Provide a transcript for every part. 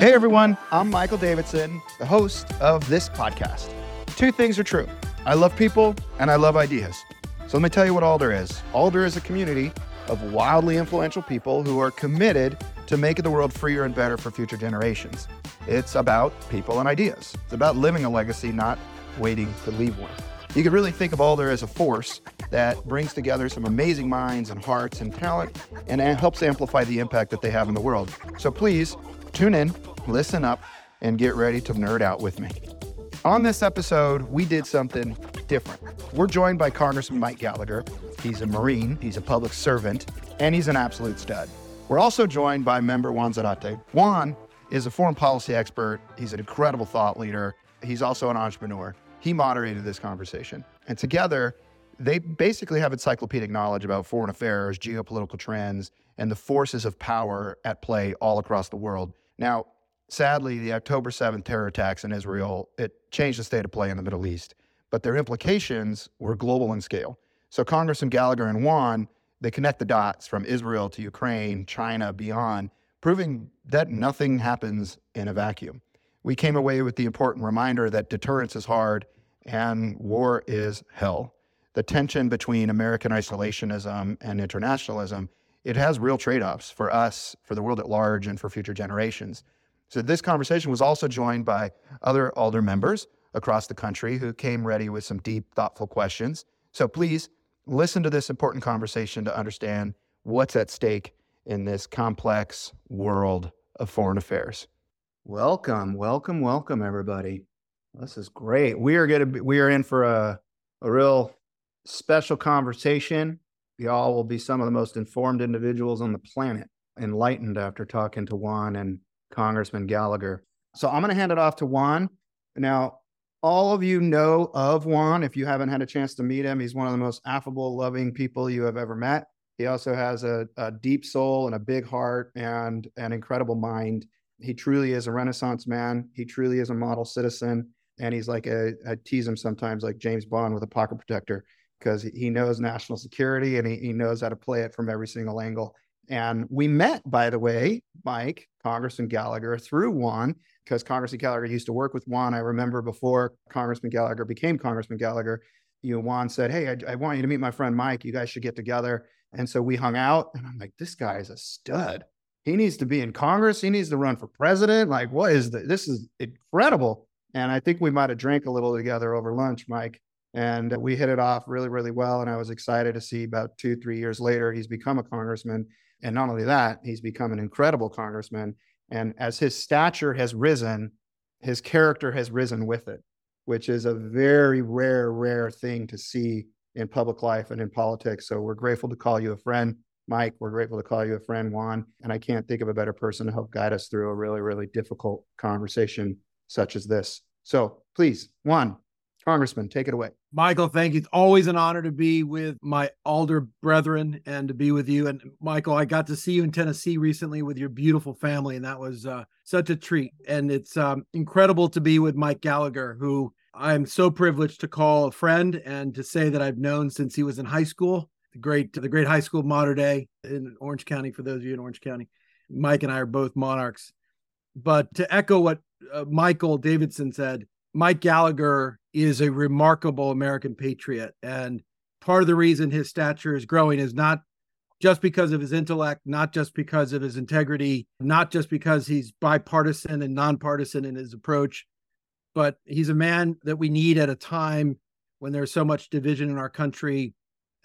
Hey everyone, I'm Michael Davidson, the host of this podcast. Two things are true I love people and I love ideas. So let me tell you what Alder is Alder is a community of wildly influential people who are committed to making the world freer and better for future generations. It's about people and ideas. It's about living a legacy, not waiting to leave one. You could really think of Alder as a force that brings together some amazing minds and hearts and talent and helps amplify the impact that they have in the world. So please tune in, listen up, and get ready to nerd out with me. On this episode, we did something different. We're joined by Congressman Mike Gallagher. He's a Marine, he's a public servant, and he's an absolute stud. We're also joined by member Juan Zarate. Juan is a foreign policy expert, he's an incredible thought leader, he's also an entrepreneur. He moderated this conversation. And together, they basically have encyclopedic knowledge about foreign affairs, geopolitical trends, and the forces of power at play all across the world. Now, sadly, the October 7th terror attacks in Israel, it changed the state of play in the Middle East, but their implications were global in scale. So Congressman Gallagher and Juan, they connect the dots from Israel to Ukraine, China, beyond, proving that nothing happens in a vacuum we came away with the important reminder that deterrence is hard and war is hell. The tension between American isolationism and internationalism, it has real trade-offs for us, for the world at large, and for future generations. So this conversation was also joined by other Alder members across the country who came ready with some deep, thoughtful questions. So please listen to this important conversation to understand what's at stake in this complex world of foreign affairs. Welcome, welcome, welcome, everybody. This is great. We are going to be, we are in for a, a real special conversation. Y'all will be some of the most informed individuals on the planet, enlightened after talking to Juan and Congressman Gallagher. So I'm going to hand it off to Juan. Now, all of you know of Juan. If you haven't had a chance to meet him, he's one of the most affable, loving people you have ever met. He also has a, a deep soul and a big heart and an incredible mind he truly is a renaissance man. He truly is a model citizen. And he's like a, I tease him sometimes like James Bond with a pocket protector because he knows national security and he, he knows how to play it from every single angle. And we met, by the way, Mike, Congressman Gallagher, through Juan, because Congressman Gallagher used to work with Juan. I remember before Congressman Gallagher became Congressman Gallagher, you know, Juan said, Hey, I, I want you to meet my friend Mike. You guys should get together. And so we hung out, and I'm like, this guy is a stud he needs to be in Congress. He needs to run for president. Like, what is the, this is incredible. And I think we might have drank a little together over lunch, Mike. And we hit it off really, really well. And I was excited to see about two, three years later, he's become a congressman. And not only that, he's become an incredible congressman. And as his stature has risen, his character has risen with it, which is a very rare, rare thing to see in public life and in politics. So we're grateful to call you a friend. Mike, we're grateful to call you a friend, Juan. And I can't think of a better person to help guide us through a really, really difficult conversation such as this. So please, Juan, Congressman, take it away. Michael, thank you. It's always an honor to be with my alder brethren and to be with you. And Michael, I got to see you in Tennessee recently with your beautiful family, and that was uh, such a treat. And it's um, incredible to be with Mike Gallagher, who I'm so privileged to call a friend and to say that I've known since he was in high school the great the great high school of Mater Dei in Orange County. For those of you in Orange County, Mike and I are both Monarchs. But to echo what uh, Michael Davidson said, Mike Gallagher is a remarkable American patriot, and part of the reason his stature is growing is not just because of his intellect, not just because of his integrity, not just because he's bipartisan and nonpartisan in his approach, but he's a man that we need at a time when there's so much division in our country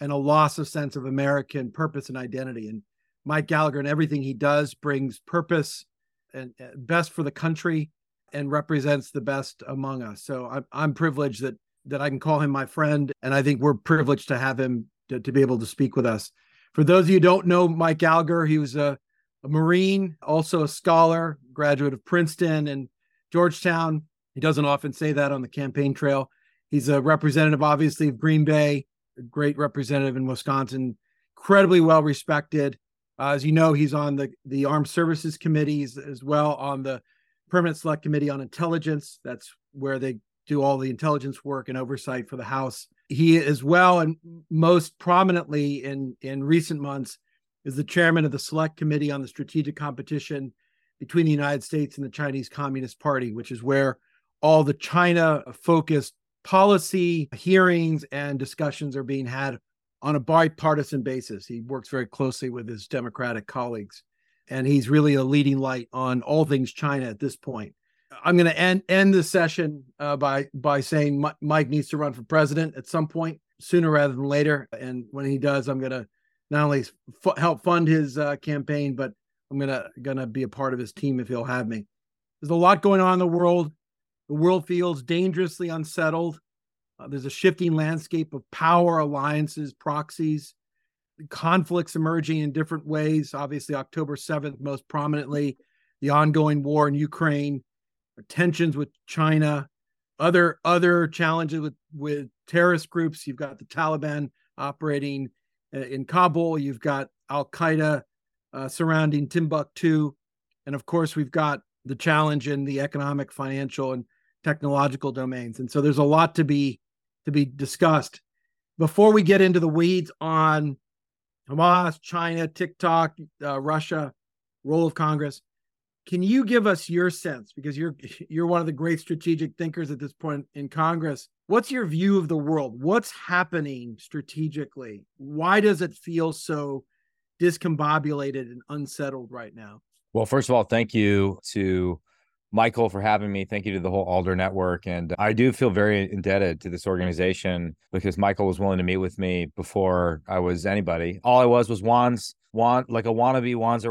and a loss of sense of American purpose and identity. And Mike Gallagher and everything he does brings purpose and best for the country and represents the best among us. So I'm, I'm privileged that that I can call him my friend, and I think we're privileged to have him to, to be able to speak with us. For those of you who don't know Mike Gallagher, he was a, a Marine, also a scholar, graduate of Princeton and Georgetown. He doesn't often say that on the campaign trail. He's a representative, obviously, of Green Bay, a great representative in Wisconsin, incredibly well respected. Uh, as you know, he's on the the Armed Services Committees as well on the Permanent Select Committee on Intelligence. That's where they do all the intelligence work and oversight for the House. He as well, and most prominently in in recent months, is the chairman of the Select Committee on the Strategic Competition between the United States and the Chinese Communist Party, which is where all the China focused policy hearings and discussions are being had on a bipartisan basis. He works very closely with his Democratic colleagues, and he's really a leading light on all things China at this point. I'm going to end end the session uh, by by saying Mike needs to run for president at some point sooner rather than later, and when he does, I'm going to not only f- help fund his uh, campaign, but I'm gonna gonna be a part of his team if he'll have me. There's a lot going on in the world. The world feels dangerously unsettled. Uh, there's a shifting landscape of power alliances, proxies, conflicts emerging in different ways. Obviously, October 7th, most prominently, the ongoing war in Ukraine, tensions with China, other other challenges with with terrorist groups. You've got the Taliban operating uh, in Kabul. You've got Al Qaeda uh, surrounding Timbuktu, and of course, we've got the challenge in the economic, financial, and technological domains. And so, there's a lot to be to be discussed. Before we get into the weeds on Hamas, China, TikTok, uh, Russia, role of Congress, can you give us your sense because you're you're one of the great strategic thinkers at this point in Congress? What's your view of the world? What's happening strategically? Why does it feel so discombobulated and unsettled right now? Well, first of all, thank you to Michael for having me. Thank you to the whole Alder network. And I do feel very indebted to this organization because Michael was willing to meet with me before I was anybody. All I was was Juan's Juan, like a wannabe Juan.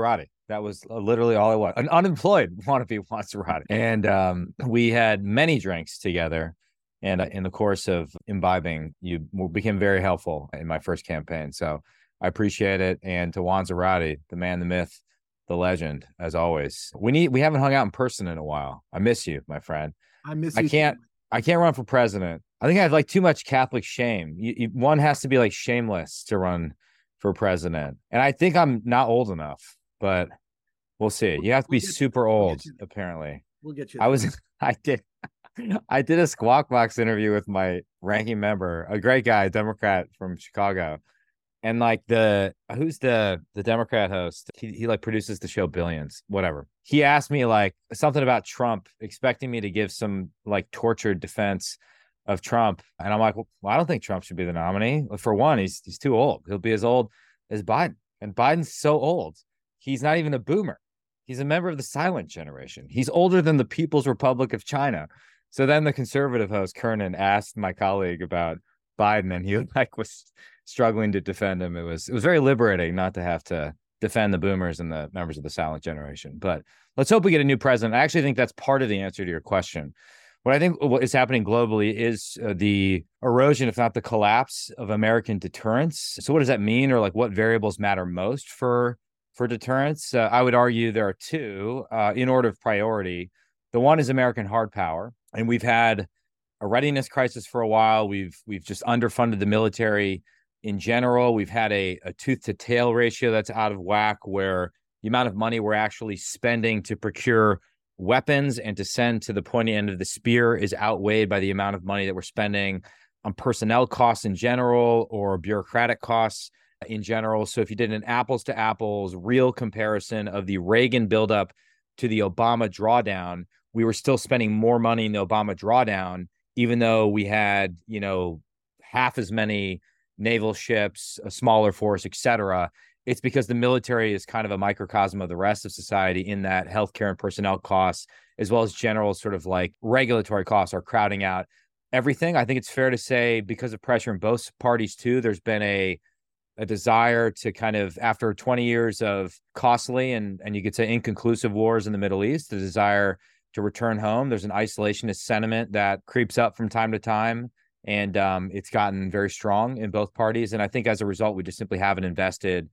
That was literally all I was, an unemployed wannabe Juan. And um, we had many drinks together. And uh, in the course of imbibing, you became very helpful in my first campaign. So I appreciate it. And to Juan the man, the myth, the legend, as always. We need we haven't hung out in person in a while. I miss you, my friend. I miss you. I can't too. I can't run for president. I think I have like too much Catholic shame. You, you, one has to be like shameless to run for president. And I think I'm not old enough, but we'll see. You have to be we'll super old, we'll apparently. We'll get you. I was I did I did a squawk box interview with my ranking member, a great guy, Democrat from Chicago and like the who's the the democrat host? He, he like produces the show billions whatever. He asked me like something about trump expecting me to give some like tortured defense of trump and i'm like well, i don't think trump should be the nominee. For one he's he's too old. He'll be as old as biden and biden's so old he's not even a boomer. He's a member of the silent generation. He's older than the people's republic of china. So then the conservative host Kernen asked my colleague about biden and he like was struggling to defend him. It was it was very liberating not to have to defend the boomers and the members of the silent generation. But let's hope we get a new president. I actually think that's part of the answer to your question. What I think what is happening globally is uh, the erosion, if not the collapse, of American deterrence. So, what does that mean, or like what variables matter most for for deterrence? Uh, I would argue there are two uh, in order of priority. The one is American hard power, and we've had a readiness crisis for a while. We've we've just underfunded the military in general. We've had a, a tooth to tail ratio that's out of whack where the amount of money we're actually spending to procure weapons and to send to the pointy end of the spear is outweighed by the amount of money that we're spending on personnel costs in general or bureaucratic costs in general. So if you did an apples to apples real comparison of the Reagan buildup to the Obama drawdown, we were still spending more money in the Obama drawdown, even though we had, you know, half as many naval ships, a smaller force, etc. It's because the military is kind of a microcosm of the rest of society in that healthcare and personnel costs, as well as general sort of like regulatory costs, are crowding out everything. I think it's fair to say because of pressure in both parties too, there's been a a desire to kind of after 20 years of costly and and you could say inconclusive wars in the Middle East, the desire to return home. There's an isolationist sentiment that creeps up from time to time and um, it's gotten very strong in both parties. And I think as a result, we just simply haven't invested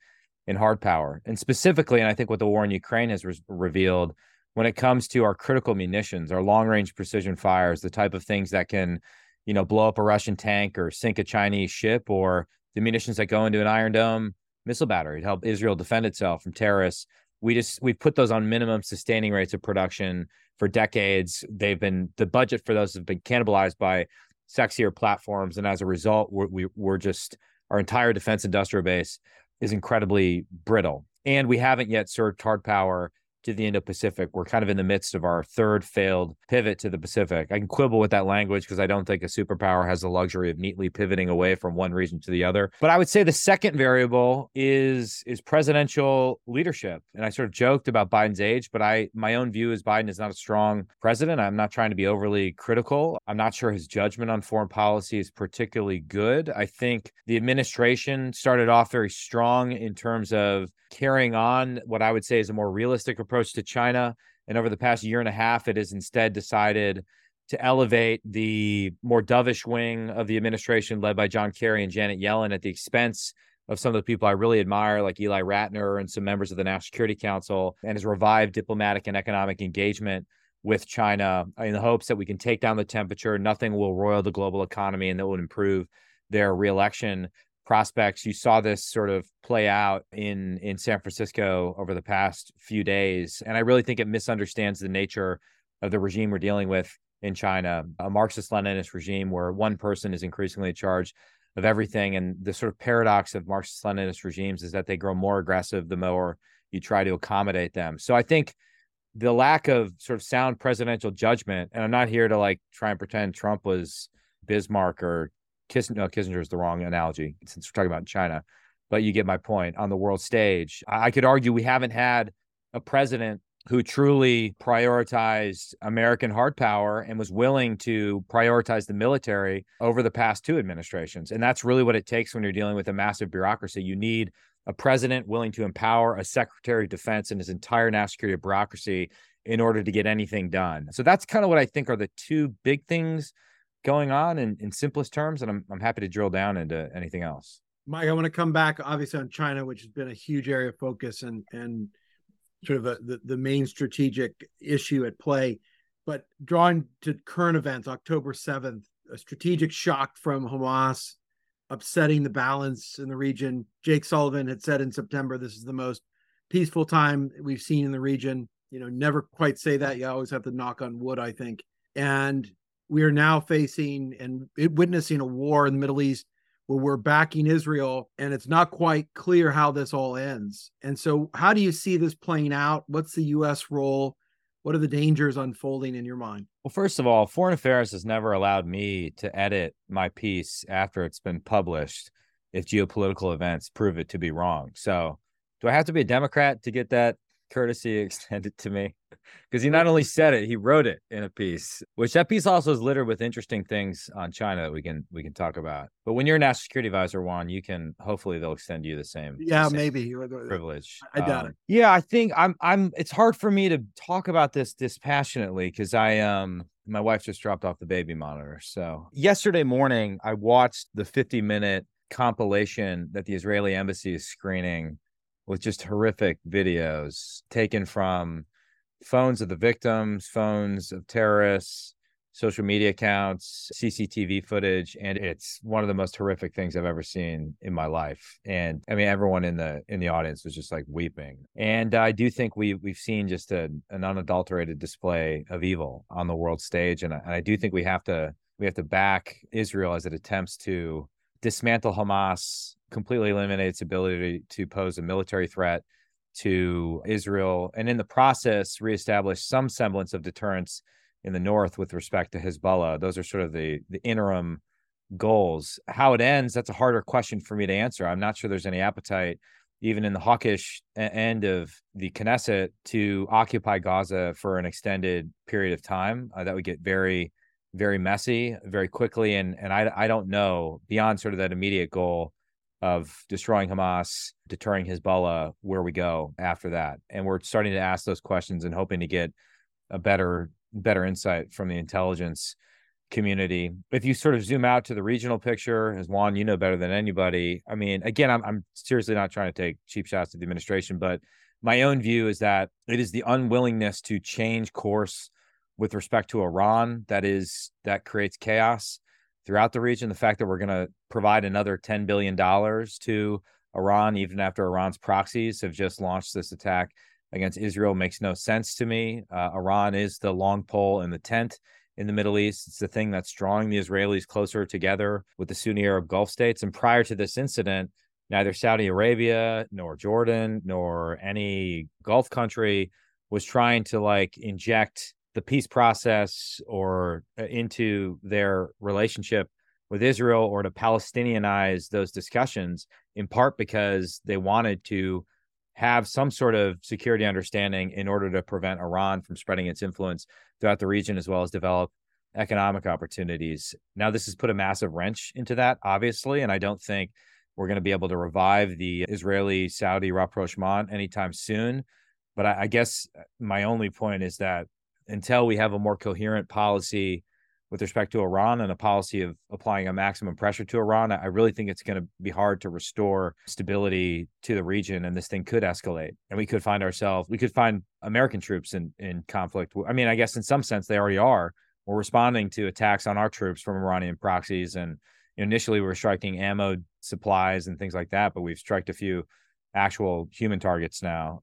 in hard power. And specifically, and I think what the war in Ukraine has re- revealed when it comes to our critical munitions, our long range precision fires, the type of things that can, you know, blow up a Russian tank or sink a Chinese ship, or the munitions that go into an Iron Dome missile battery to help Israel defend itself from terrorists. We just we put those on minimum sustaining rates of production for decades. They've been the budget for those have been cannibalized by sexier platforms, and as a result, we're, we, we're just our entire defense industrial base is incredibly brittle, and we haven't yet served hard power to the Indo Pacific. We're kind of in the midst of our third failed pivot to the Pacific. I can quibble with that language because I don't think a superpower has the luxury of neatly pivoting away from one region to the other. But I would say the second variable is is presidential leadership. And I sort of joked about Biden's age, but I my own view is Biden is not a strong president. I'm not trying to be overly critical. I'm not sure his judgment on foreign policy is particularly good. I think the administration started off very strong in terms of carrying on what I would say is a more realistic approach to China. And over the past year and a half, it has instead decided to elevate the more dovish wing of the administration led by John Kerry and Janet Yellen at the expense of some of the people I really admire, like Ely Ratner and some members of the National Security Council, and has revived diplomatic and economic engagement with China in the hopes that we can take down the temperature. Nothing will roil the global economy and that will improve their reelection prospects. You saw this sort of play out in in San Francisco over the past few days, and I really think it misunderstands the nature of the regime we're dealing with in China, a Marxist-Leninist regime where one person is increasingly in charge of everything. And the sort of paradox of Marxist-Leninist regimes is that they grow more aggressive the more you try to accommodate them. So I think the lack of sort of sound presidential judgment, and I'm not here to like try and pretend Trump was Bismarck or Kissinger, no, Kissinger is the wrong analogy since we're talking about China, but you get my point on the world stage. I could argue we haven't had a president who truly prioritized American hard power and was willing to prioritize the military over the past two administrations. And that's really what it takes when you're dealing with a massive bureaucracy. You need a president willing to empower a secretary of defense and his entire national security bureaucracy in order to get anything done. So that's kind of what I think are the two big things going on in, in simplest terms, and I'm I'm happy to drill down into anything else. Mike, I want to come back obviously on China, which has been a huge area of focus and and sort of a, the the main strategic issue at play. But drawing to current events, October seventh, a strategic shock from Hamas, upsetting the balance in the region. Jake Sullivan had said in September, "This is the most peaceful time we've seen in the region." You know, never quite say that. You always have to knock on wood, I think. And we are now facing and witnessing a war in the Middle East where we're backing Israel, and it's not quite clear how this all ends. And so, how do you see this playing out? What's the U.S. role? What are the dangers unfolding in your mind? Well, first of all, Foreign Affairs has never allowed me to edit my piece after it's been published if geopolitical events prove it to be wrong. So, do I have to be a Democrat to get that courtesy extended to me because he not only said it, he wrote it in a piece, which that piece also is littered with interesting things on China that we can we can talk about. But when you're a national security advisor, Juan, you can hopefully they'll extend you the same. Yeah, the same maybe privilege. I doubt um, it. Yeah, I think I'm I'm. It's hard for me to talk about this dispassionately because I um my wife just dropped off the baby monitor. So yesterday morning, I watched the 50 minute compilation that the Israeli embassy is screening with just horrific videos taken from phones of the victims, phones of terrorists, social media accounts, CCTV footage, and it's one of the most horrific things I've ever seen in my life. And I mean, everyone in the in the audience was just like weeping. And I do think we we've seen just a, an unadulterated display of evil on the world stage, and I, and I do think we have to we have to back Israel as it attempts to dismantle Hamas, completely eliminate its ability to pose a military threat to Israel, and in the process, reestablish some semblance of deterrence in the north with respect to Hezbollah. Those are sort of the the interim goals. How it ends, that's a harder question for me to answer. I'm not sure there's any appetite, even in the hawkish end of the Knesset, to occupy Gaza for an extended period of time. Uh, that would get very very messy very quickly and and I I don't know beyond sort of that immediate goal of destroying Hamas, deterring Hezbollah, where we go after that. And we're starting to ask those questions and hoping to get a better better insight from the intelligence community. If you sort of zoom out to the regional picture, as Juan, you know better than anybody. I mean, again, I'm I'm seriously not trying to take cheap shots at the administration, but my own view is that it is the unwillingness to change course with respect to Iran that is that creates chaos throughout the region. The fact that we're going to provide another $10 billion to Iran, even after Iran's proxies have just launched this attack against Israel, makes no sense to me. Uh, Iran is the long pole in the tent in the Middle East. It's the thing that's drawing the Israelis closer together with the Sunni Arab Gulf states. And prior to this incident, neither Saudi Arabia, nor Jordan, nor any Gulf country was trying to like inject the peace process or uh, into their relationship with Israel or to Palestinianize those discussions, in part because they wanted to have some sort of security understanding in order to prevent Iran from spreading its influence throughout the region, as well as develop economic opportunities. Now, this has put a massive wrench into that, obviously, and I don't think we're going to be able to revive the Israeli Saudi rapprochement anytime soon. But I, I guess my only point is that until we have a more coherent policy with respect to Iran and a policy of applying a maximum pressure to Iran, I really think it's going to be hard to restore stability to the region, and this thing could escalate, and we could find ourselves, we could find American troops in in conflict. I mean, I guess in some sense they already are. We're responding to attacks on our troops from Iranian proxies, and initially we were striking ammo supplies and things like that, but we've struck a few actual human targets now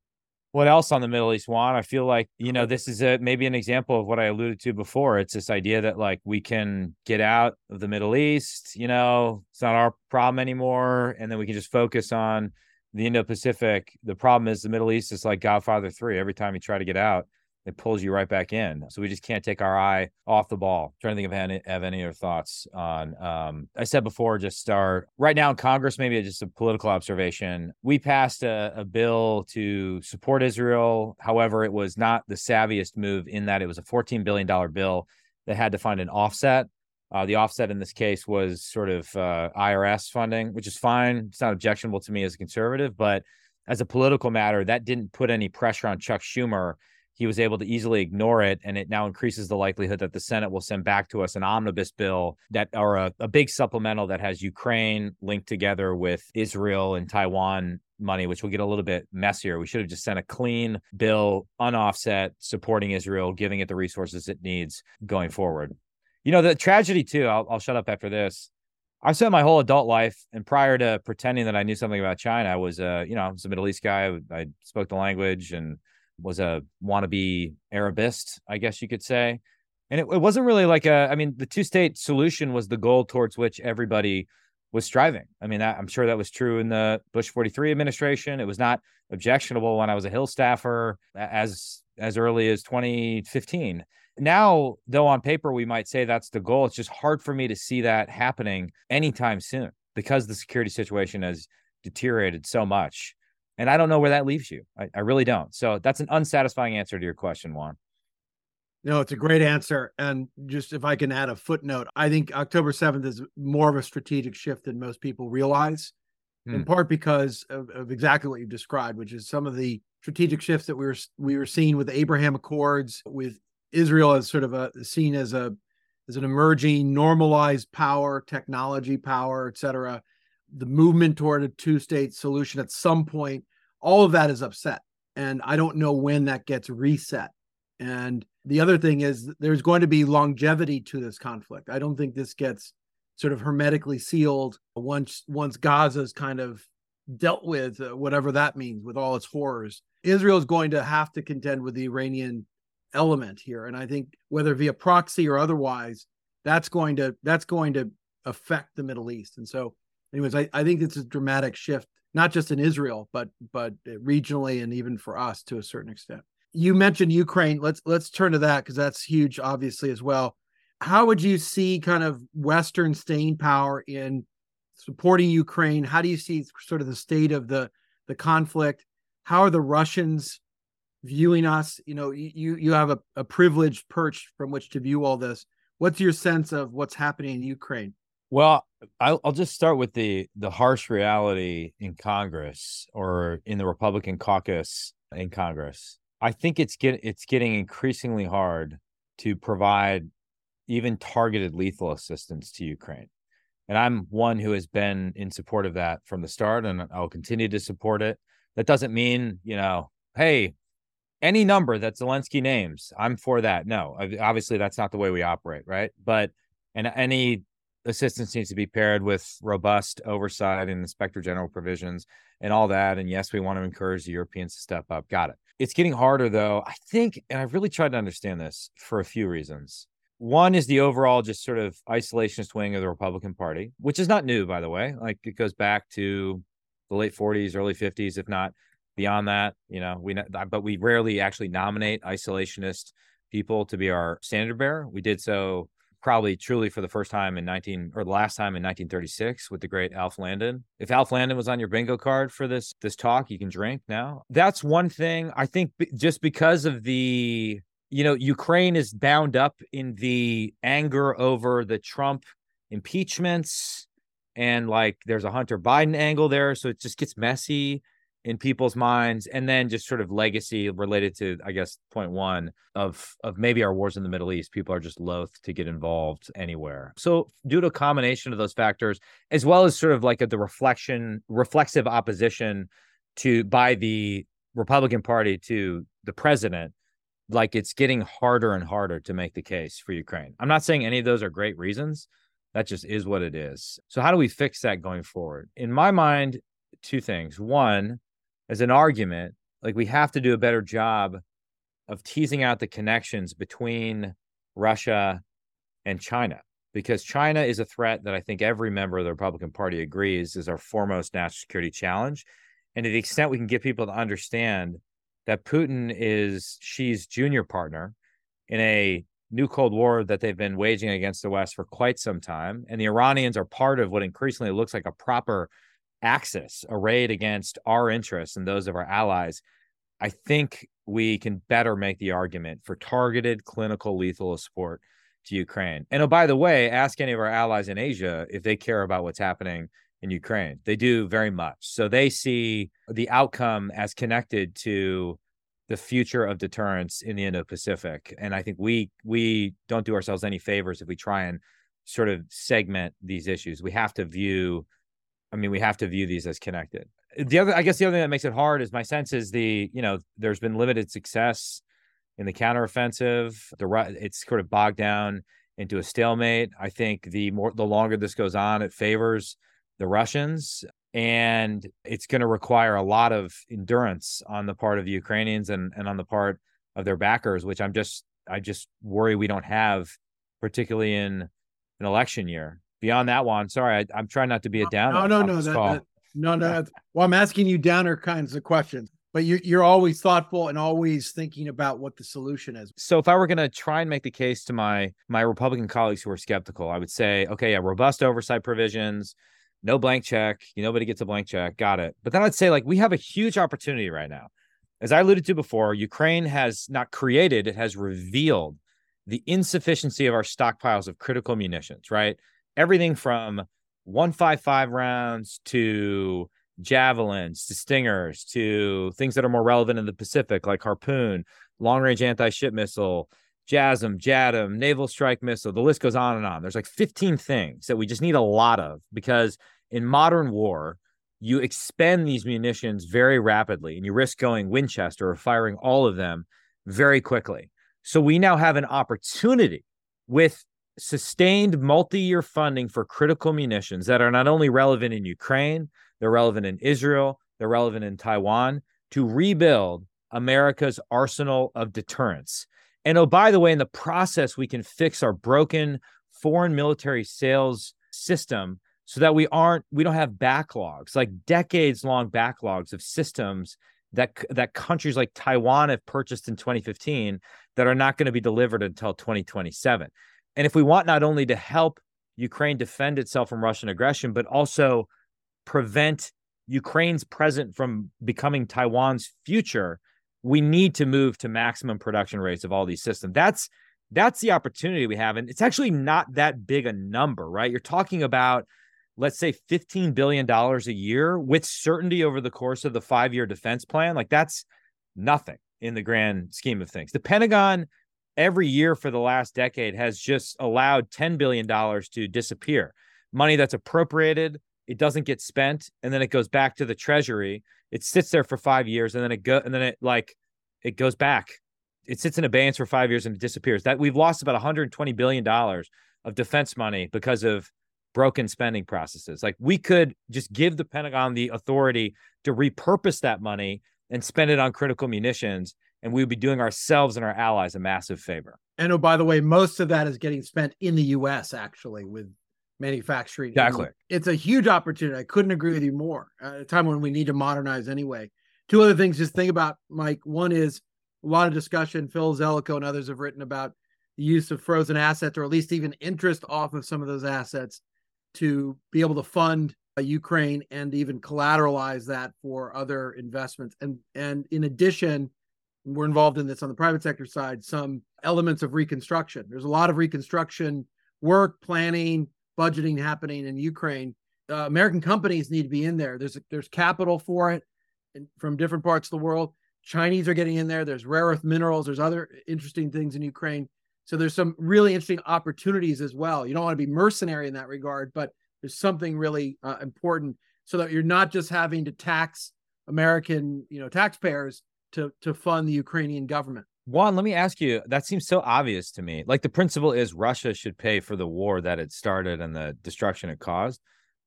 what else on the Middle East, Juan? I feel like, you know, this is a maybe an example of what I alluded to before. It's this idea that like we can get out of the Middle East, you know, it's not our problem anymore. And then we can just focus on the Indo Pacific. The problem is the Middle East is like Godfather 3. Every time you try to get out, it pulls you right back in. So we just can't take our eye off the ball. I'm trying to think of any, have any other thoughts on. Um, I said before, just start right now in Congress. Maybe just a political observation. We passed a, a bill to support Israel. However, it was not the savviest move in that it was a 14 billion dollar bill that had to find an offset. Uh, the offset in this case was sort of uh, IRS funding, which is fine. It's not objectionable to me as a conservative, but as a political matter, that didn't put any pressure on Chuck Schumer he was able to easily ignore it and it now increases the likelihood that the senate will send back to us an omnibus bill that or a, a big supplemental that has ukraine linked together with israel and taiwan money which will get a little bit messier. We should have just sent a clean bill unoffset supporting israel giving it the resources it needs going forward. You know the tragedy too i'll, I'll shut up after this. I spent my whole adult life, and prior to pretending that I knew something about China, I was, uh, you know, I was a Middle East guy. I spoke the language and was a wannabe Arabist, I guess you could say. And it, it wasn't really like a, I mean, the two state solution was the goal towards which everybody was striving. I mean, that, I'm sure that was true in the Bush 43 administration. It was not objectionable when I was a Hill staffer as as early as 2015. Now, though, on paper, we might say that's the goal. It's just hard for me to see that happening anytime soon because the security situation has deteriorated so much. And I don't know where that leaves you. I, I really don't. So that's an unsatisfying answer to your question, Juan. No, it's a great answer. And just if I can add a footnote, I think October 7th is more of a strategic shift than most people realize, hmm. in part because of, of, exactly what you've described, which is some of the strategic shifts that we were we were seeing with the Abraham Accords, with Israel as sort of a seen as a as an emerging normalized power, technology power, et cetera the movement toward a two state solution at some point, all of that is upset. And I don't know when that gets reset. And the other thing is there's going to be longevity to this conflict. I don't think this gets sort of hermetically sealed once once Gaza's kind of dealt with uh, whatever that means with all its horrors. Israel is going to have to contend with the Iranian element here and I think whether via proxy or otherwise that's going to that's going to affect the Middle East. And so anyways, I, I think it's a dramatic shift, not just in Israel, but but regionally and even for us to a certain extent. You mentioned Ukraine. Let's let's turn to that because that's huge, obviously as well. How would you see kind of Western staying power in supporting Ukraine? How do you see sort of the state of the the conflict? How are the Russians viewing us? You know, you you have a, a privileged perch from which to view all this. What's your sense of what's happening in Ukraine? Well, I'll, I'll just start with the the harsh reality in Congress or in the Republican caucus in Congress. I think it's get it's getting increasingly hard to provide even targeted lethal assistance to Ukraine. And I'm one who has been in support of that from the start and I'll continue to support it. That doesn't mean, you know, hey, any number that Zelensky names, I'm for that. No, obviously that's not the way we operate, right? But and any assistance needs to be paired with robust oversight and inspector general provisions and all that. And yes, we want to encourage the Europeans to step up. Got it. It's getting harder though. I think, and I've really tried to understand this for a few reasons. One is the overall just sort of isolationist wing of the Republican Party, which is not new, by the way. Like it goes back to the late 40s, early 50s, if not beyond that, you know, we uh, but we rarely actually nominate isolationist people to be our standard bearer. We did so probably truly for the first time in 19 or the last time in 1936 with the great Alf Landon. If Alf Landon was on your bingo card for this this talk, you can drink now. That's one thing. I think just because of the you know, Ukraine is bound up in the anger over the Trump impeachments and like there's a Hunter Biden angle there, so it just gets messy in people's minds and then just sort of legacy related to i guess point one of of maybe our wars in the middle east people are just loath to get involved anywhere. So due to a combination of those factors as well as sort of like a, the reflection reflexive opposition to by the republican party to the president like it's getting harder and harder to make the case for ukraine. I'm not saying any of those are great reasons. That just is what it is. So how do we fix that going forward? In my mind two things. One as an argument, like we have to do a better job of teasing out the connections between Russia and China because China is a threat that I think every member of the Republican Party agrees is our foremost national security challenge. And to the extent we can get people to understand that Putin is Xi's junior partner in a new Cold War that they've been waging against the West for quite some time, and the Iranians are part of what increasingly looks like a proper axis arrayed against our interests and those of our allies, I think we can better make the argument for targeted clinical lethal support to Ukraine. And oh, by the way, ask any of our allies in Asia if they care about what's happening in Ukraine. They do very much. So they see the outcome as connected to the future of deterrence in the Indo-Pacific. And I think we we don't do ourselves any favors if we try and sort of segment these issues. We have to view I mean, we have to view these as connected. The other, I guess, the other thing that makes it hard is my sense is the, you know, there's been limited success in the counteroffensive. The it's sort of bogged down into a stalemate. I think the more, the longer this goes on, it favors the Russians, and it's going to require a lot of endurance on the part of the Ukrainians and and on the part of their backers, which I'm just, I just worry we don't have, particularly in an election year beyond that one, sorry, I, am trying not to be a downer. No, no, no, that, that, no, no. Well, I'm asking you downer kinds of questions, but you're you're always thoughtful and always thinking about what the solution is. So, if I were going to try and make the case to my my Republican colleagues who are skeptical, I would say, okay, yeah, robust oversight provisions, no blank check. You nobody gets a blank check. Got it. But then I'd say, like, we have a huge opportunity right now. As I alluded to before, Ukraine has not created; it has revealed the insufficiency of our stockpiles of critical munitions. Right everything from 155 rounds to javelins to stingers to things that are more relevant in the Pacific, like Harpoon, long range anti ship missile, JASSM, JATM, naval strike missile. The list goes on and on. There's like 15 things that we just need a lot of because in modern war, you expend these munitions very rapidly and you risk going Winchester or firing all of them very quickly. So we now have an opportunity with sustained multi-year funding for critical munitions that are not only relevant in Ukraine, they're relevant in Israel, they're relevant in Taiwan to rebuild America's arsenal of deterrence. And oh, by the way, in the process, we can fix our broken foreign military sales system so that we aren't we don't have backlogs like decades long backlogs of systems that that countries like Taiwan have purchased in 2015 that are not going to be delivered until 2027 and if we want not only to help Ukraine defend itself from Russian aggression, but also prevent Ukraine's present from becoming Taiwan's future, we need to move to maximum production rates of all these systems. That's that's the opportunity we have. And it's actually not that big a number, right? You're talking about, let's say, $15 billion a year with certainty over the course of the five year defense plan. Like that's nothing in the grand scheme of things. The Pentagon every year for the last decade has just allowed $10 billion to disappear. Money that's appropriated, it doesn't get spent, and then it goes back to the treasury. It sits there for five years, and then it go and then it like it goes back. It sits in abeyance for five years and it disappears. That we've lost about 120 billion dollars of defense money because of broken spending processes. Like we could just give the Pentagon the authority to repurpose that money and spend it on critical munitions and we would be doing ourselves and our allies a massive favor. And oh, by the way, most of that is getting spent in the U.S. actually with manufacturing. Exactly, it's a huge opportunity. I couldn't agree with you more. At a time when we need to modernize anyway, Two other things just think about, Mike. One is a lot of discussion. Phil Zelikow and others have written about the use of frozen assets, or at least even interest off of some of those assets, to be able to fund uh, Ukraine and even collateralize that for other investments. And and in addition, we're involved in this on the private sector side. Some elements of reconstruction. There's a lot of reconstruction work, planning, budgeting happening in Ukraine. Uh, American companies need to be in there. There's there's capital for it from different parts of the world. Chinese are getting in there. There's rare earth minerals. There's other interesting things in Ukraine. So there's some really interesting opportunities as well. You don't want to be mercenary in that regard, but there's something really uh, important so that you're not just having to tax American, you know, taxpayers to to fund the Ukrainian government. Juan, let me ask you. That seems so obvious to me. Like the principle is Russia should pay for the war that it started and the destruction it caused.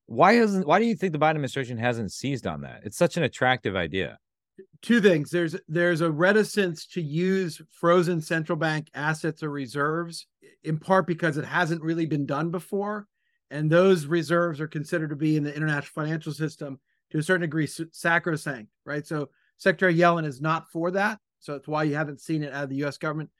Why hasn't? Why do you think the Biden administration hasn't seized on that? It's such an attractive idea. Two things. There's there's a reticence to use frozen central bank assets or reserves, in part because it hasn't really been done before, and those reserves are considered to be in the international financial system to a certain degree sacrosanct, right? So Secretary Yellen is not for that. So that's why you haven't seen it out of the US government.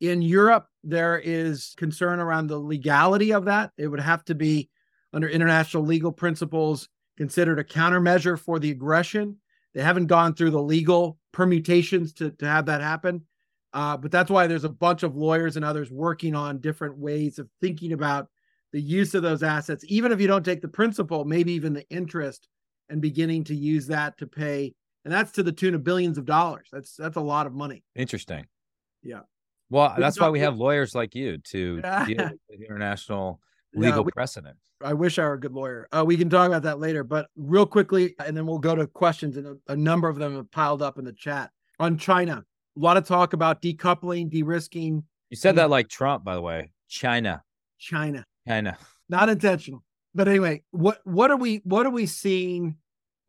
In Europe, there is concern around the legality of that. It would have to be under international legal principles considered a countermeasure for the aggression. They haven't gone through the legal permutations to, to have that happen. Uh, but that's why there's a bunch of lawyers and others working on different ways of thinking about the use of those assets, even if you don't take the principal, maybe even the interest, and beginning to use that to pay and that's to the tune of billions of dollars. That's that's a lot of money. Interesting. Yeah. Well, we that's why we have lawyers like you to deal with international legal yeah, we, precedent. I wish I were a good lawyer. Uh, we can talk about that later, but real quickly, and then we'll go to questions. And a, a number of them have piled up in the chat on China. A lot of talk about decoupling, de-risking. You said that like Trump, by the way. China. China. China. Not intentional. But anyway, what what are we what are we seeing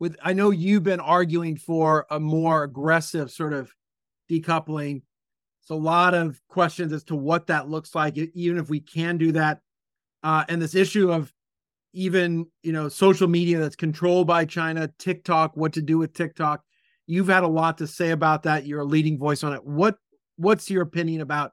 with I know you've been arguing for a more aggressive sort of decoupling. It's a lot of questions as to what that looks like, even if we can do that. Uh, and this issue of even you know social media that's controlled by China, TikTok, what to do with TikTok. You've had a lot to say about that. You're a leading voice on it. What what's your opinion about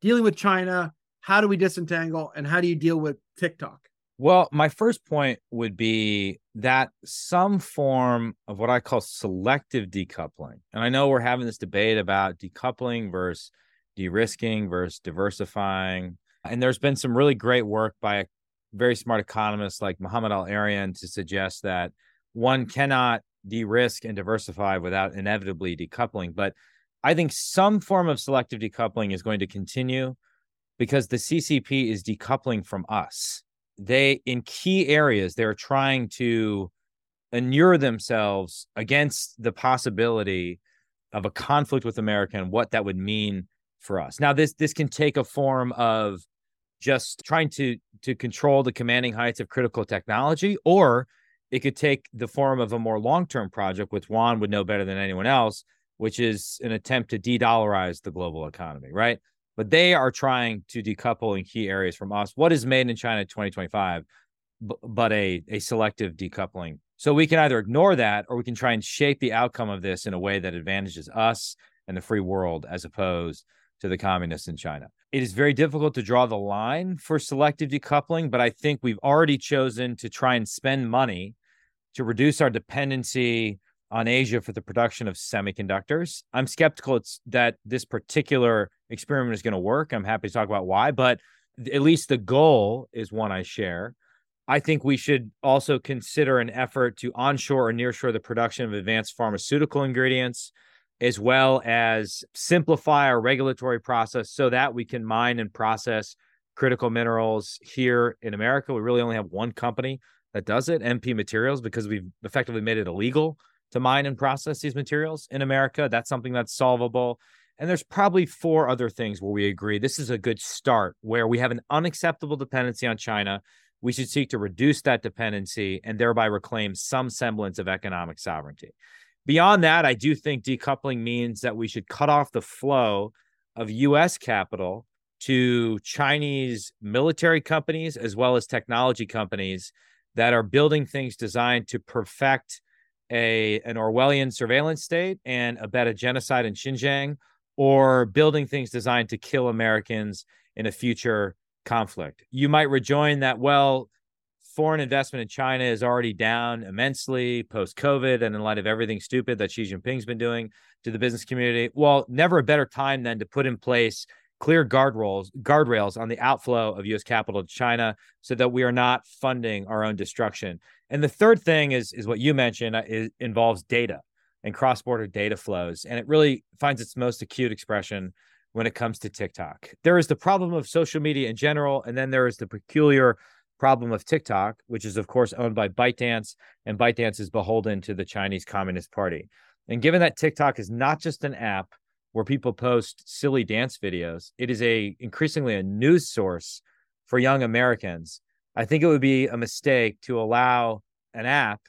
dealing with China? How do we disentangle, and how do you deal with TikTok? Well, my first point would be that some form of what I call selective decoupling. And I know we're having this debate about decoupling versus de risking versus diversifying. And there's been some really great work by a very smart economist like Mohamed El-Erian to suggest that one cannot de risk and diversify without inevitably decoupling. But I think some form of selective decoupling is going to continue because the CCP is decoupling from us they in key areas they're trying to inure themselves against the possibility of a conflict with America and what that would mean for us. Now this this can take a form of just trying to to control the commanding heights of critical technology or it could take the form of a more long-term project which Juan would know better than anyone else which is an attempt to de-dollarize the global economy, right? But they are trying to decouple in key areas from us. What is made in China 2025, but a, a selective decoupling. So we can either ignore that or we can try and shape the outcome of this in a way that advantages us and the free world as opposed to the communists in China. It is very difficult to draw the line for selective decoupling, but I think we've already chosen to try and spend money to reduce our dependency on Asia for the production of semiconductors. I'm skeptical that this particular experiment is going to work. I'm happy to talk about why, but at least the goal is one I share. I think we should also consider an effort to onshore or nearshore the production of advanced pharmaceutical ingredients, as well as simplify our regulatory process so that we can mine and process critical minerals here in America. We really only have one company that does it, MP Materials, because we've effectively made it illegal to mine and process these materials in America. That's something that's solvable. And there's probably four other things where we agree this is a good start where we have an unacceptable dependency on China. We should seek to reduce that dependency and thereby reclaim some semblance of economic sovereignty. Beyond that, I do think decoupling means that we should cut off the flow of US capital to Chinese military companies as well as technology companies that are building things designed to perfect a an Orwellian surveillance state and abet a genocide in Xinjiang, or building things designed to kill Americans in a future conflict. You might rejoin that, well, foreign investment in China is already down immensely post COVID and in light of everything stupid that Xi Jinping's been doing to the business community. Well, never a better time than to put in place clear guardrails guardrails on the outflow of US capital to China so that we are not funding our own destruction. And the third thing is is what you mentioned uh, is, involves data and cross-border data flows and it really finds its most acute expression when it comes to TikTok. There is the problem of social media in general and then there is the peculiar problem of TikTok, which is of course owned by ByteDance and ByteDance is beholden to the Chinese Communist Party. And given that TikTok is not just an app where people post silly dance videos. It is a increasingly a news source for young Americans. I think it would be a mistake to allow an app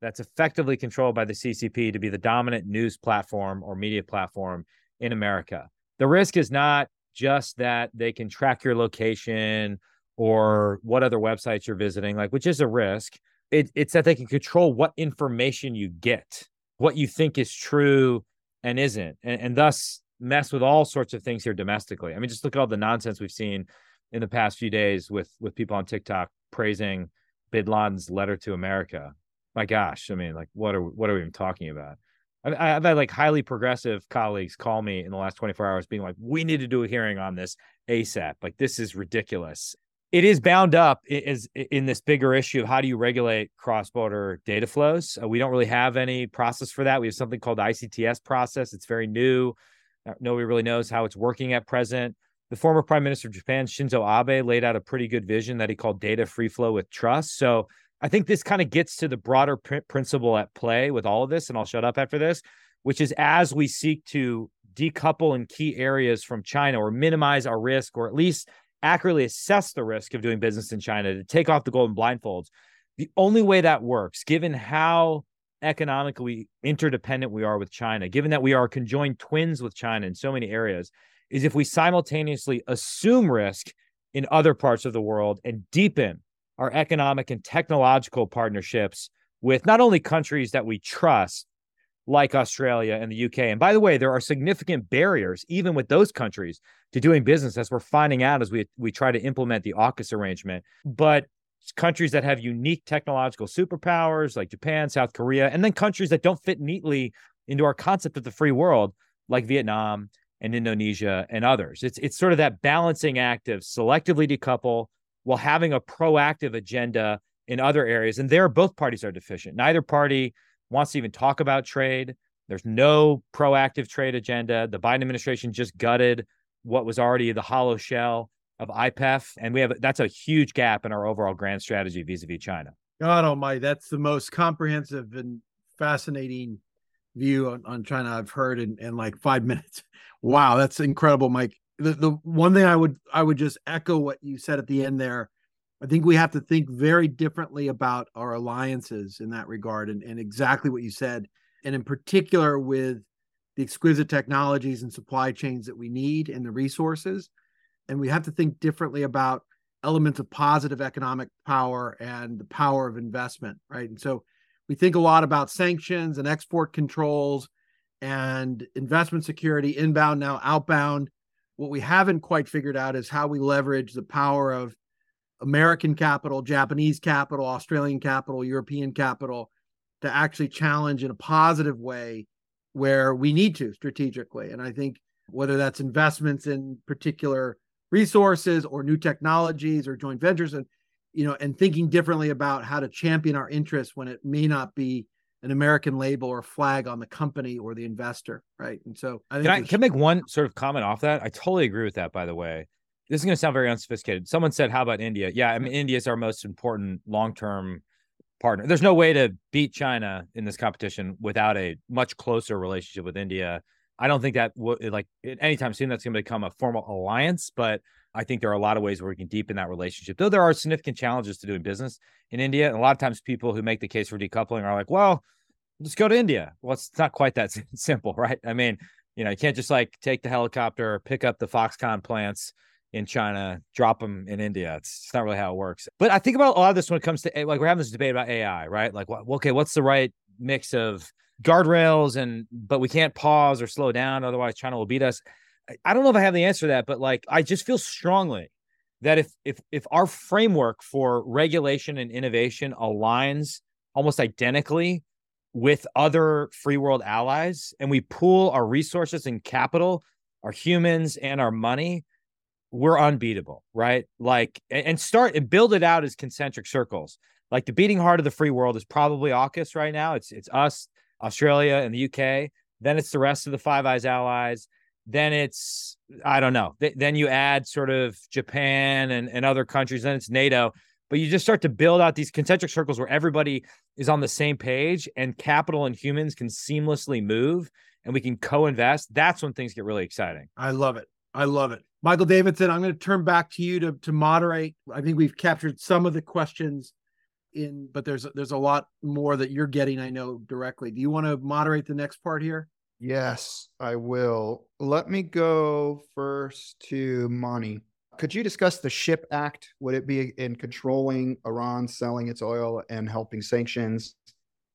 that's effectively controlled by the CCP to be the dominant news platform or media platform in America. The risk is not just that they can track your location or what other websites you're visiting, like which is a risk. It, it's that they can control what information you get, what you think is true and isn't, and, and thus mess with all sorts of things here domestically. I mean, just look at all the nonsense we've seen in the past few days with with people on TikTok praising Bin Laden's letter to America. My gosh, I mean, like, what are what are we even talking about? I've, I've had like highly progressive colleagues call me in the last 24 hours, being like, "We need to do a hearing on this ASAP. Like, this is ridiculous." it is bound up is in this bigger issue of how do you regulate cross-border data flows. Uh, we don't really have any process for that. We have something called the ICTS process. It's very new. Uh, nobody really knows how it's working at present. The former Prime Minister of Japan, Shinzo Abe, laid out a pretty good vision that he called data free flow with trust. So I think this kind of gets to the broader pr- principle at play with all of this, and I'll shut up after this, which is as we seek to decouple in key areas from China or minimize our risk, or at least accurately assess the risk of doing business in China, to take off the golden blindfolds. The only way that works, given how economically interdependent we are with China, given that we are conjoined twins with China in so many areas, is if we simultaneously assume risk in other parts of the world and deepen our economic and technological partnerships with not only countries that we trust, like Australia and the UK. And by the way, there are significant barriers, even with those countries, to doing business, as we're finding out as we we try to implement the AUKUS arrangement. But countries that have unique technological superpowers, like Japan, South Korea, and then countries that don't fit neatly into our concept of the free world, like Vietnam and Indonesia and others. It's it's sort of that balancing act of selectively decouple while having a proactive agenda in other areas. And there, both parties are deficient. Neither party wants to even talk about trade. There's no proactive trade agenda. The Biden administration just gutted what was already the hollow shell of IPEF, and we have that's a huge gap in our overall grand strategy vis-a-vis China. God Almighty, that's the most comprehensive and fascinating view on, on China I've heard in, in like five minutes. Wow, that's incredible, Mike. The the one thing I would I would just echo what you said at the end there I think we have to think very differently about our alliances in that regard and, and exactly what you said. And in particular, with the exquisite technologies and supply chains that we need and the resources. And we have to think differently about elements of positive economic power and the power of investment, right? And so we think a lot about sanctions and export controls and investment security, inbound, now outbound. What we haven't quite figured out is how we leverage the power of American capital, Japanese capital, Australian capital, European capital to actually challenge in a positive way where we need to strategically. And I think whether that's investments in particular resources or new technologies or joint ventures and you know and thinking differently about how to champion our interests when it may not be an American label or flag on the company or the investor, right? And so I think can I, can make one sort of comment off that? I totally agree with that, by the way this is going to sound very unsophisticated. Someone said, "How about India?" Yeah, I mean, India is our most important long-term partner. There's no way to beat China in this competition without a much closer relationship with India. I don't think that would like anytime soon that's going to become a formal alliance, but I think there are a lot of ways where we can deepen that relationship. Though there are significant challenges to doing business in India, and a lot of times people who make the case for decoupling are like, "Well, let's go to India." Well, it's not quite that simple, right? I mean, you know, you can't just like take the helicopter, pick up the Foxconn plants, in China, drop them in India. It's, it's, not really how it works. But I think about a lot of this when it comes to like we're having this debate about AI, right? Like, okay, what's the right mix of guardrails and but we can't pause or slow down otherwise China will beat us. I don't know if I have the answer to that, but like I just feel strongly that if if if our framework for regulation and innovation aligns almost identically with other free world allies and we pool our resources and capital, our humans and our money, we're unbeatable, right? Like and start and build it out as concentric circles. Like the beating heart of the free world is probably AUKUS right now. It's it's us, Australia, and the UK. Then it's the rest of the Five Eyes allies then it's I don't know. Th- then you add sort of Japan and, and other countries, then it's NATO. But you just start to build out these concentric circles where everybody is on the same page and capital and humans can seamlessly move and we can co-invest. That's when things get really exciting. I love it. I love it. Michael Davidson, I'm going to turn back to you to to moderate. I think we've captured some of the questions in, but there's there's a lot more that you're getting, I know, directly. Do you want to moderate the next part here? Yes, I will. Let me go first to Mani. Could you discuss the SHIP Act? Would it be in controlling Iran selling its oil and helping sanctions?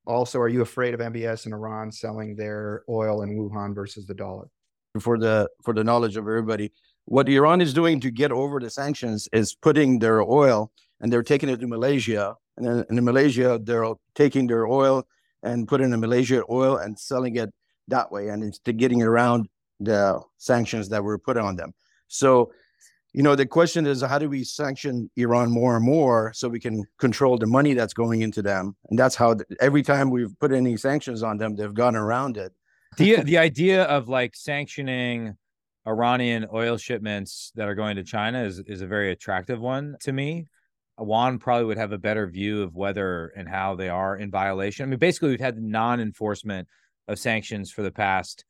Also, are you afraid of MBS and Iran selling their oil in yuan versus the dollar? For the for the knowledge of everybody, what Iran is doing to get over the sanctions is putting their oil and they're taking it to Malaysia, and in Malaysia they're taking their oil and putting in Malaysia oil and selling it that way and instead getting around the sanctions that were put on them. So, you know, the question is how do we sanction Iran more and more so we can control the money that's going into them? And that's how the, every time we've put any sanctions on them, they've gone around it. the the idea of like sanctioning Iranian oil shipments that are going to China is is a very attractive one to me. Juan probably would have a better view of whether and how they are in violation. I mean, basically, we've had non-enforcement of sanctions for the past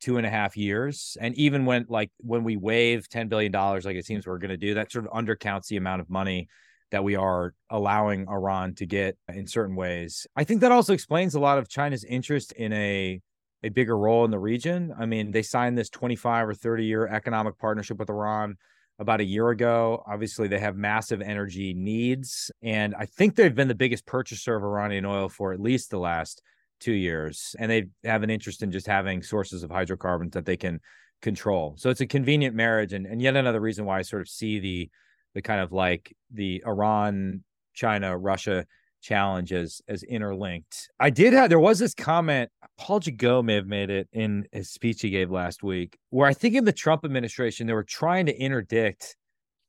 two and a half years. And even when like when we waive $10 billion, like it seems we're going to do, that sort of undercounts the amount of money that we are allowing Iran to get in certain ways. I think that also explains a lot of China's interest in a a bigger role in the region. I mean, they signed this 25 or 30 year economic partnership with Iran about a year ago. Obviously, they have massive energy needs. And I think they've been the biggest purchaser of Iranian oil for at least the last two years, and they have an interest in just having sources of hydrocarbons that they can control. So it's a convenient marriage, and and yet another reason why I sort of see the the kind of like the Iran, China, Russia challenge as as interlinked. I did have there was this comment Paul Gigot may have made it in his speech he gave last week, where I think in the Trump administration they were trying to interdict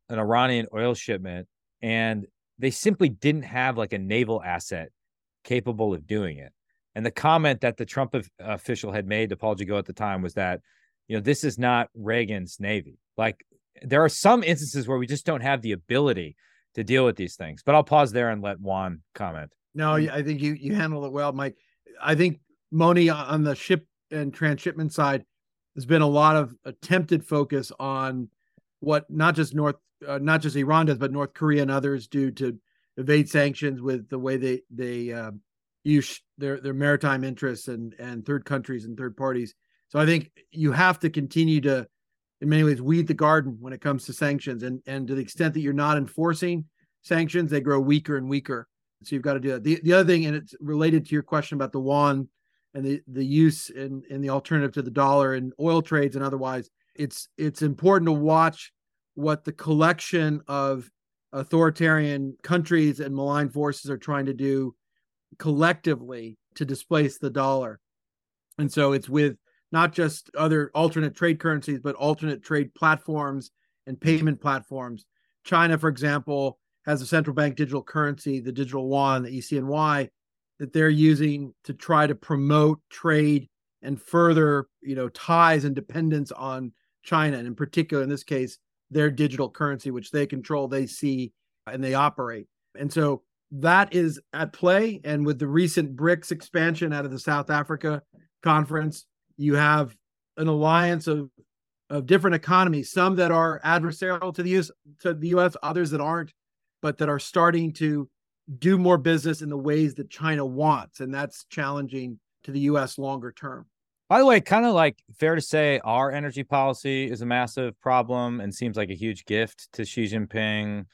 an Iranian oil shipment, and they simply didn't have like a naval asset capable of doing it. And the comment that the Trump official had made to Paul Gigot at the time was that, you know, this is not Reagan's Navy. Like there are some instances where we just don't have the ability to deal with these things. But I'll pause there and let Juan comment. No, I think you you handled it well, Mike. I think Moni on the ship and transshipment side, there's been a lot of attempted focus on what not just North, uh, not just Iran does, but North Korea and others do to evade sanctions with the way they they uh, use their their maritime interests and and third countries and third parties. So I think you have to continue to, in many ways, weed the garden when it comes to sanctions, and and to the extent that you're not enforcing sanctions, they grow weaker and weaker. So you've got to do that. The the other thing, and it's related to your question about the yuan and the the use in in the alternative to the dollar in oil trades and otherwise. It's it's important to watch what the collection of authoritarian countries and malign forces are trying to do collectively to displace the dollar. And so it's with not just other alternate trade currencies, but alternate trade platforms and payment platforms. China, for example, has a central bank digital currency, the digital yuan, the ECNY, that they're using to try to promote trade and further, you know, ties and dependence on China, and in particular, in this case, their digital currency, which they control, they see, and they operate. And so that is at play. And with the recent BRICS expansion out of the South Africa conference, you have an alliance of of different economies, some that are adversarial to the US to the US, others that aren't, but that are starting to do more business in the ways that China wants. And that's challenging to the US longer term. By the way, kind of like fair to say our energy policy is a massive problem and seems like a huge gift to Xi Jinping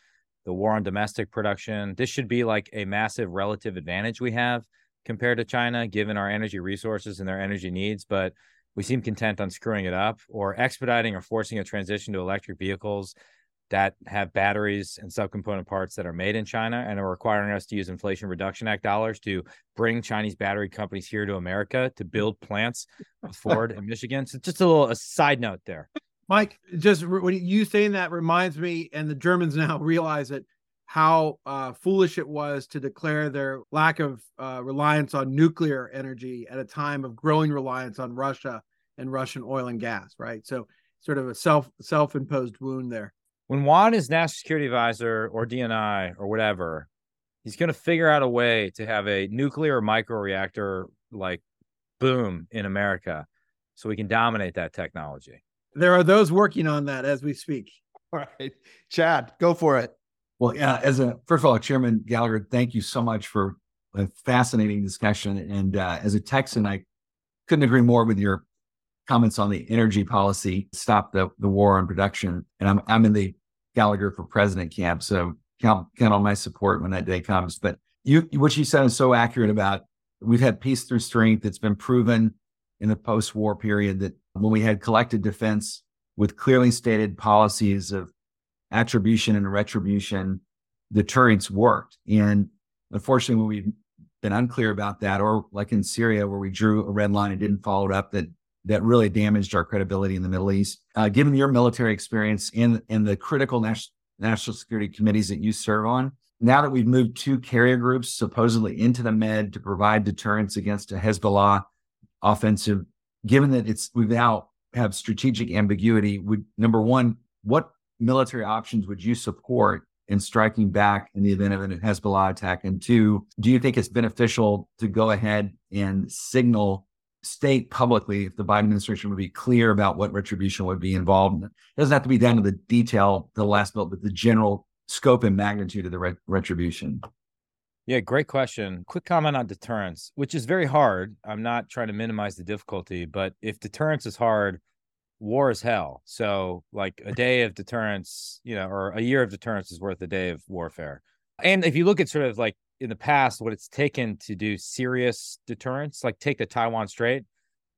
the war on domestic production. This should be like a massive relative advantage we have compared to China, given our energy resources and their energy needs, but we seem content on screwing it up or expediting or forcing a transition to electric vehicles that have batteries and subcomponent parts that are made in China and are requiring us to use Inflation Reduction Act dollars to bring Chinese battery companies here to America to build plants with Ford in Michigan. So just a little a side note there. Mike, just when you saying that reminds me, and the Germans now realize it, how uh, foolish it was to declare their lack of uh, reliance on nuclear energy at a time of growing reliance on Russia and Russian oil and gas. Right, so sort of a self self imposed wound there when Juan is national security advisor or DNI or whatever, he's going to figure out a way to have a nuclear micro reactor like boom in America so we can dominate that technology. There are those working on that as we speak. All right. Chad, go for it. Well, yeah, as a first of all, Chairman Gallagher, thank you so much for a fascinating discussion. And uh, as a Texan, I couldn't agree more with your comments on the energy policy, stop the, the war on production. And I'm I'm in the Gallagher for President camp, so count count on my support when that day comes. But you what you said is so accurate about we've had peace through strength. It's been proven in the post-war period that when we had collective defense with clearly stated policies of attribution and retribution, deterrence worked. And unfortunately, when we've been unclear about that, or like in Syria, where we drew a red line and didn't follow it up, that that really damaged our credibility in the Middle East. Uh, given your military experience and in the critical national national security committees that you serve on, now that we've moved two carrier groups supposedly into the Med to provide deterrence against a Hezbollah offensive, given that it's we now have strategic ambiguity, would number one, what military options would you support in striking back in the event of an Hezbollah attack? And two, do you think it's beneficial to go ahead and signal state publicly if the Biden administration would be clear about what retribution would be involved. It doesn't have to be down to the detail, the last bill, but the general scope and magnitude of the re- retribution. Yeah, great question. Quick comment on deterrence, which is very hard. I'm not trying to minimize the difficulty, but if deterrence is hard, war is hell. So, like a day of deterrence, you know, or a year of deterrence is worth a day of warfare. And if you look at sort of like in the past what it's taken to do serious deterrence, like take the Taiwan Strait.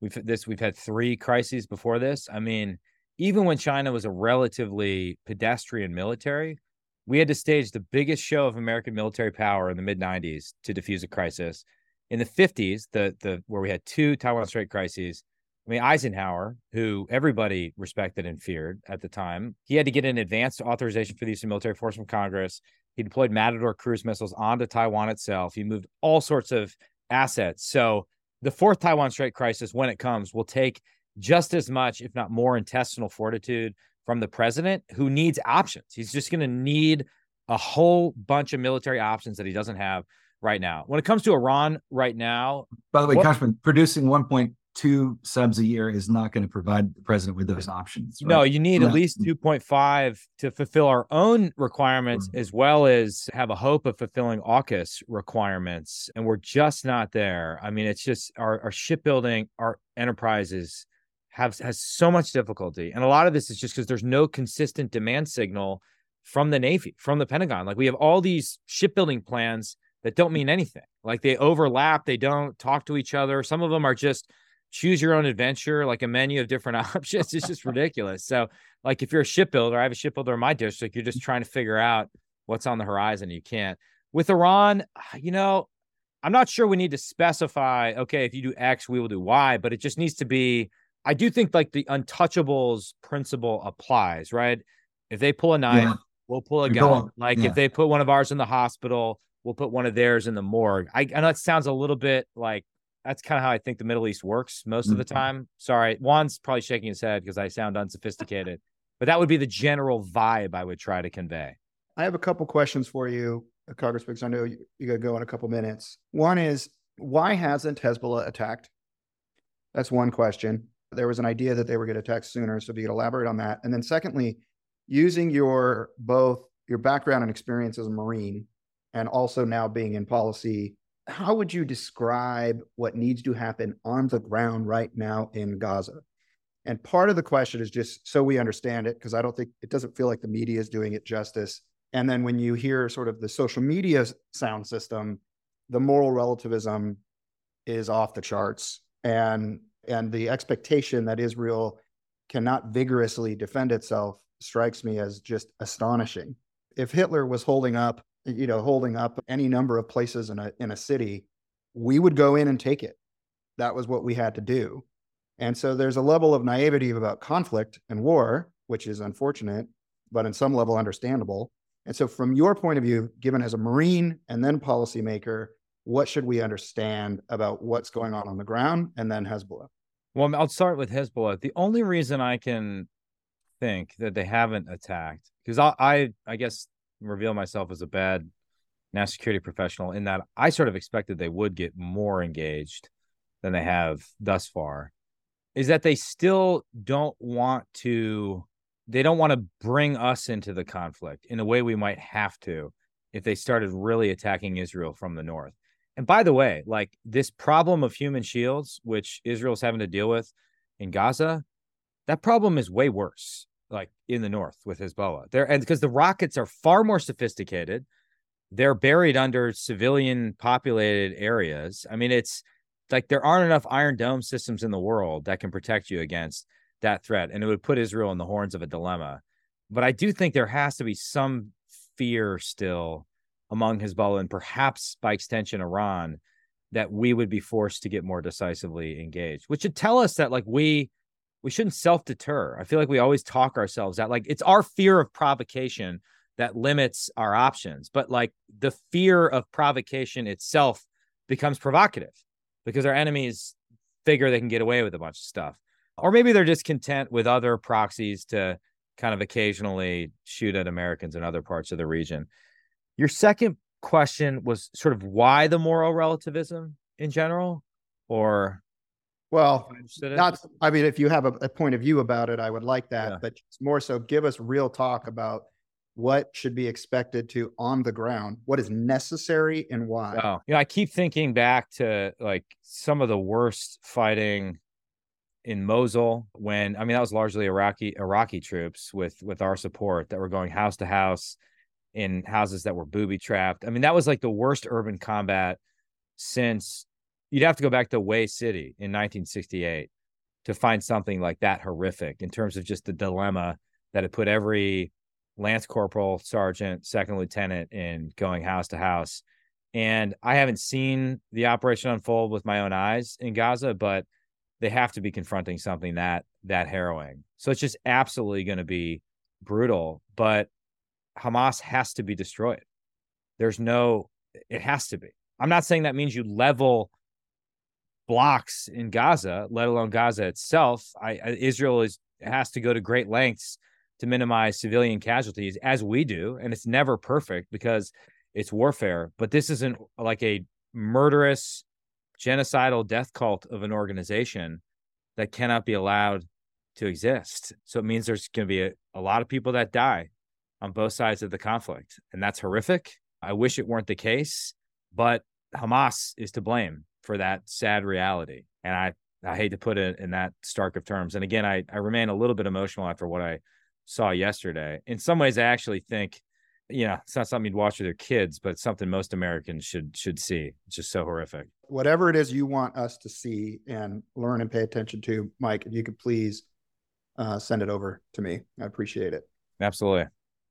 We've this we've had three crises before this. I mean, even when China was a relatively pedestrian military, we had to stage the biggest show of American military power in the mid 90s to defuse a crisis. In the 50s, the the where we had two Taiwan Strait crises, I mean, Eisenhower, who everybody respected and feared at the time, he had to get an advanced authorization for the use of military force from Congress. He deployed Matador cruise missiles onto Taiwan itself. He moved all sorts of assets. So the fourth Taiwan Strait crisis, when it comes, will take just as much, if not more, intestinal fortitude from the president who needs options. He's just going to need a whole bunch of military options that he doesn't have right now. When it comes to Iran right now, by the way, what, producing 1.2 subs a year is not going to provide the president with those options. Right? No, you need at least 2.5 to fulfill our own requirements mm. as well as have a hope of fulfilling AUKUS requirements. And we're just not there. I mean, it's just our, our shipbuilding, our enterprises have has so much difficulty. And a lot of this is just because there's no consistent demand signal from the Navy, from the Pentagon. Like we have all these shipbuilding plans that don't mean anything. Like they overlap, they don't talk to each other. Some of them are just choose your own adventure, like a menu of different options. It's just ridiculous. So, like if you're a shipbuilder, I have a shipbuilder in my district, you're just trying to figure out what's on the horizon. You can't. With Iran, you know, I'm not sure we need to specify, okay, if you do X, we will do Y, but it just needs to be. I do think like the untouchables principle applies, right? If they pull a knife, yeah. we'll pull a gun. Like yeah. if they put one of ours in the hospital, we'll put one of theirs in the morgue. I, I know it sounds a little bit like that's kind of how I think the Middle East works most of the mm-hmm. time. Sorry, Juan's probably shaking his head because I sound unsophisticated, but that would be the general vibe I would try to convey. I have a couple questions for you, uh, Congress, because I know you, you got to go in a couple minutes. One is why hasn't Hezbollah attacked? That's one question. There was an idea that they were going to attack sooner, so if you could elaborate on that. And then secondly, using your both your background and experience as a Marine and also now being in policy how would you describe what needs to happen on the ground right now in Gaza? And part of the question is just so we understand it, because I don't think it doesn't feel like the media is doing it justice. And then when you hear sort of the social media sound system, the moral relativism is off the charts. And and the expectation that Israel cannot vigorously defend itself strikes me as just astonishing. If Hitler was holding up, you know, holding up any number of places in a in a city, we would go in and take it. That was what we had to do. And so there's a level of naivety about conflict and war, which is unfortunate, but in some level understandable. And so, from your point of view, given as a Marine and then policymaker, what should we understand about what's going on on the ground and then Hezbollah? Well, I'll start with Hezbollah. The only reason I can think that they haven't attacked, because I, I, I guess, reveal myself as a bad national security professional in that I sort of expected they would get more engaged than they have thus far, is that they still don't want to they don't want to bring us into the conflict in a way we might have to if they started really attacking Israel from the north. And by the way, like this problem of human shields, which Israel's having to deal with in Gaza, that problem is way worse, like in the north with Hezbollah. There and because the rockets are far more sophisticated, they're buried under civilian populated areas. I mean, it's like there aren't enough Iron Dome systems in the world that can protect you against that threat, and it would put Israel in the horns of a dilemma. But I do think there has to be some fear still among Hezbollah and perhaps by extension Iran that we would be forced to get more decisively engaged, which should tell us that like we we shouldn't self deter. I feel like we always talk ourselves out like it's our fear of provocation that limits our options, but like the fear of provocation itself becomes provocative because our enemies figure they can get away with a bunch of stuff or maybe they're just content with other proxies to kind of occasionally shoot at Americans in other parts of the region. Your second question was sort of why the moral relativism in general, or well, not. I mean, if you have a, a, point of view about it, I would like that. Yeah. But more so, give us real talk about what should be expected to on the ground, what is necessary, and why. Oh, you know, I keep thinking back to like some of the worst fighting in Mosul when I mean that was largely Iraqi Iraqi troops with with our support that were going house to house in houses that were booby trapped. I mean that was like the worst urban combat since you'd have to go back to Hue City in 1968 to find something like that horrific in terms of just the dilemma that it put every lance corporal, sergeant, second lieutenant in going house to house. And I haven't seen the operation unfold with my own eyes in Gaza, but they have to be confronting something that that harrowing. So it's just absolutely going to be brutal, but Hamas has to be destroyed. There's no it has to be. I'm not saying that means you level blocks in Gaza, let alone Gaza itself. I, Israel is has to go to great lengths to minimize civilian casualties as we do, and it's never perfect because it's warfare, but this isn't like a murderous genocidal death cult of an organization that cannot be allowed to exist. So it means there's going to be a, a lot of people that die on both sides of the conflict. And that's horrific. I wish it weren't the case, but Hamas is to blame for that sad reality. And I, I hate to put it in that stark of terms. And again, I, I remain a little bit emotional after what I saw yesterday. In some ways, I actually think you know, it's not something you'd watch with your kids, but something most Americans should should see. It's just so horrific. Whatever it is you want us to see and learn and pay attention to, Mike, if you could please uh, send it over to me. I appreciate it. Absolutely.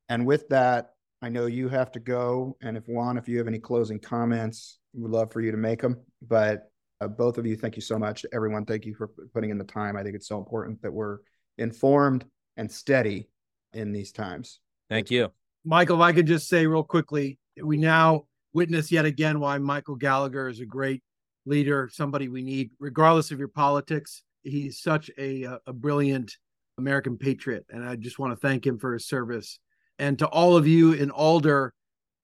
And with that, I know you have to go. And if Juan, if you have any closing comments, we'd love for you to make them. But uh, both of you, thank you so much. Everyone, thank you for putting in the time. I think it's so important that we're informed and steady in these times. Thank you. Michael, if I could just say real quickly, we now witness yet again why Michael Gallagher is a great leader, somebody we need, regardless of your politics. He's such a, a brilliant American patriot. And I just want to thank him for his service. And to all of you in Alder,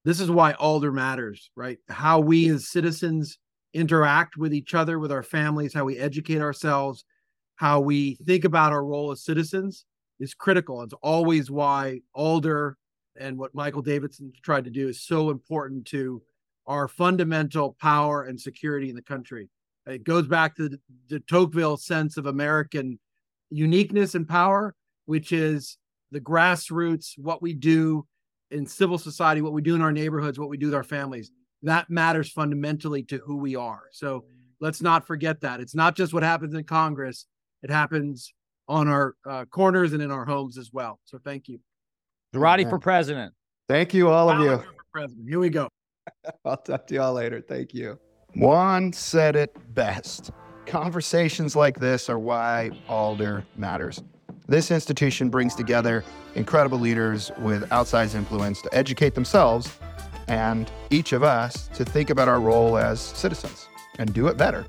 this is why Alder matters, right? How we as citizens interact with each other, with our families, how we educate ourselves, how we think about our role as citizens is critical. It's always why Alder and what Michael Davidson tried to do is so important to our fundamental power and security in the country. It goes back to the, the Tocqueville sense of American uniqueness and power, which is the grassroots, what we do in civil society, what we do in our neighborhoods, what we do with our families. That matters fundamentally to who we are. So let's not forget that. It's not just what happens in Congress, it happens on our uh, corners and in our homes as well. So thank you. Zarate for president. Thank you, all of you. For president. Here we go. I'll talk to y'all later. Thank you. Juan said it best. Conversations like this are why Alder matters. This institution brings together incredible leaders with outsized influence to educate themselves and each of us to think about our role as citizens and do it better.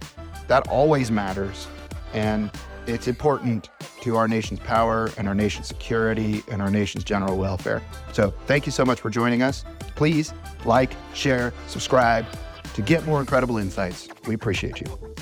That always matters. And it's important to our nation's power and our nation's security and our nation's general welfare. So thank you so much for joining us. Please like, share, subscribe to get more incredible insights. We appreciate you.